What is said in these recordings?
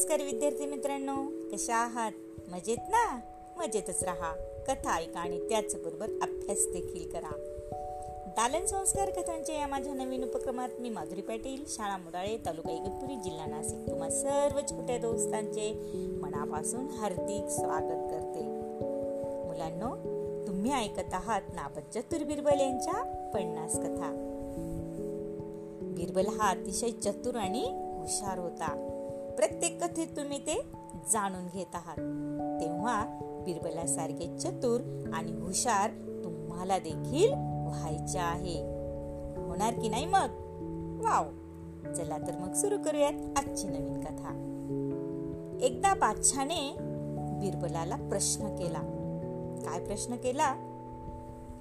नमस्कार विद्यार्थी मित्रांनो कशा आहात? मजेत ना? मजेतच राहा. कथा ऐका आणि त्याचबरोबर अभ्यास देखील करा. दालन संस्कार कथांच्या या माझ्या नवीन उपक्रमात मी माधुरी पाटील शाळा मुराळे तालुका इगतपुरी जिल्हा नाशिक. तुम्हा सर्व छोट्या दोस्तांचे मनापासून हार्दिक स्वागत करते. मुलांनो तुम्ही ऐकत आहात नाबद चतुर बिरबल यांच्या पन्नास कथा. बिरबल हा अतिशय चतुर आणि हुशार होता. प्रत्येक कथेत तुम्ही ते जाणून घेत आहात. तेव्हा बिरबलासारखे चतुर आणि हुशार तुम्हाला देखील व्हायचे आहे. होणार की नाही मग? वाव! चला तर मग सुरू करूयात आजची नवीन कथा. एकदा बादशाने बिरबलाला प्रश्न केला. काय प्रश्न केला?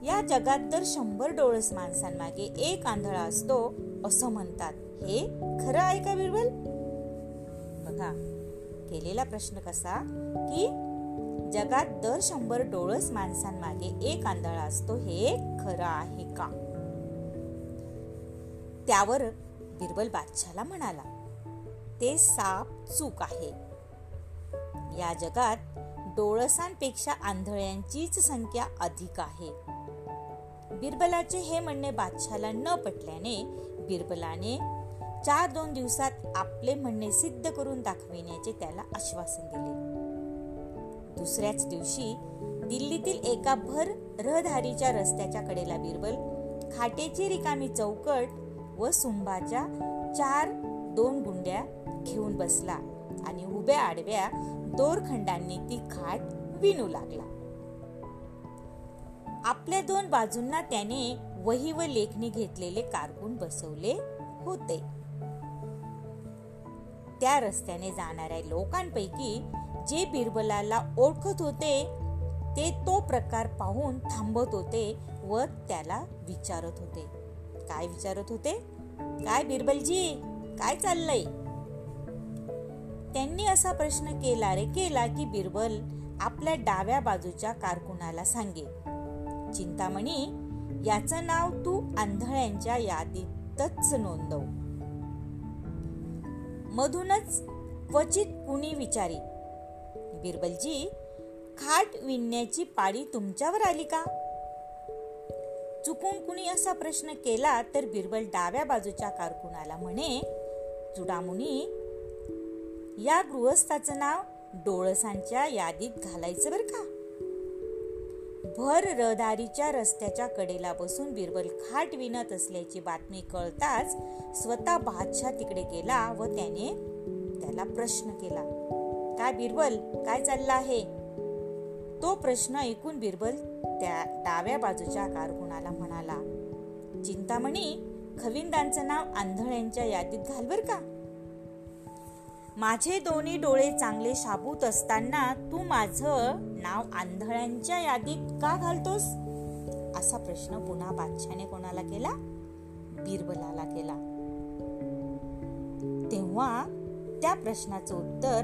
या जगात तर शंभर डोळस माणसांमागे एक आंधळा असतो असं म्हणतात. हे खरं आहे का बिरबल? बघा. केलेला प्रश्न कसा? की जगात दर शंभर डोळस माणसांमागे एक आंधळा असतो हे खरं आहे का? त्यावर बिरबल बादशाला म्हणाला ते साप चूक आहे. या जगात डोळसांपेक्षा आंधळ्यांचीच संख्या अधिक आहे. बिरबलाचे हे म्हणणे बादशाला न पटल्याने बिरबलाने चार दोन दिवसात आपले म्हणणे सिद्ध करून दाखविण्याचे त्याला आश्वासन दिले. दुसऱ्याच दिवशी दिल्लीतील एका भर रहदारीच्या रस्त्याच्या कडेला बिरबल खाटेची रिकामी चौकट व सुंबाच्या चार दोन गुंड्या घेऊन बसला आणि उभ्या आडव्या दोरखंडांनी ती खाट विणू लागला. आपल्या दोन बाजूंना त्याने वही व लेखणी घेतलेले कारकून बसवले होते. त्या रस्त्याने जाणाऱ्या लोकांपैकी जे बिरबलाला ओळखत होते ते तो प्रकार पाहून थांबत होते व त्याला विचारत होते. काय विचारत होते? काय बिरबलजी? काय चाललंय? त्यांनी असा प्रश्न केला रे केला की बिरबल आपल्या डाव्या बाजूच्या कारकुनाला सांगे. चिंतामणी याचं नाव तू आंधळ्यांच्या यादीतच नोंदव. मधूनच क्वचित कुणी विचारी. बिरबलजी खाट विणण्याची पाळी तुमच्यावर आली का? चुकून कुणी असा प्रश्न केला तर बिरबल डाव्या बाजूच्या कारकुनाला म्हणे चुडामुनी या गृहस्थाचं नाव डोळसांच्या यादीत घालायचं बरं का? भर रहदारीच्या रस्त्याच्या कडेला बसून बिरबल खाट विणत असल्याची बातमी कळताच स्वतः बादशाह तिकडे गेला व त्याने त्याला प्रश्न केला काय बिरबल काय चालला आहे? तो प्रश्न ऐकून बिरबल त्या डाव्या बाजूच्या कारकुणाला म्हणाला चिंतामणी खविंदांचं नाव आंधळ्यांच्या यादीत घाल बर का? माझे दोन्ही डोळे चांगले शाबूत असताना तू माझं नाव आंधळ्यांच्या यादीत का घालतोस? असा प्रश्न पुन्हा बादशाने कोणाला केला? बिरबलाला केला. तेव्हा त्या प्रश्नाचं उत्तर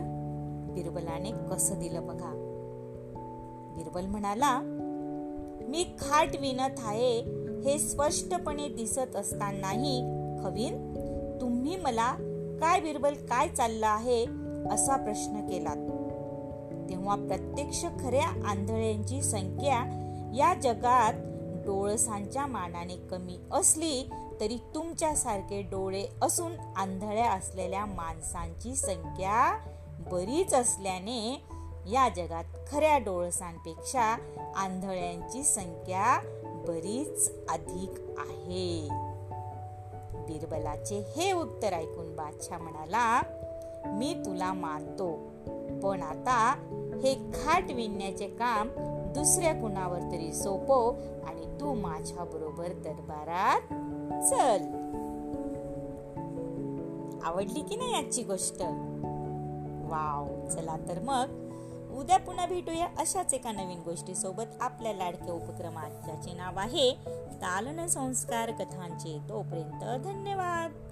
बिरबलाने कसं दिलं बघा? बिरबल म्हणाला मी खाट विनत आहे हे स्पष्टपणे दिसत असतानाही खवीन तुम्ही मला काय बिरबल काय चाललं आहे असा प्रश्न केला तेव्हा प्रत्यक्ष खऱ्या आंधळ्यांची संख्या या जगात डोळसांच्या मानाने कमी असली तरी तुमच्यासारखे डोळे असून आंधळ्या असलेल्या माणसांची संख्या बरीच असल्याने या जगात खऱ्या डोळसांपेक्षा आंधळ्यांची संख्या बरीच अधिक आहे. बिरबलाचे हे उत्तर ऐकून बादशाह म्हणाला मी तुला मानतो पण आता हे खाट विणण्याचे काम दुसऱ्या कुणावर तरी सोपो आणि तू माझ्या बरोबर दरबारात चल. आवडली की नाही आजची गोष्ट? वाव चला तर मग. उद्या पुन्हा भेटूया अशाच एका नवीन गोष्टी सोबत आपल्या लाडक्या उपक्रमात ज्याचे नाव आहे तालन संस्कार कथांचे तोपर्यंत धन्यवाद.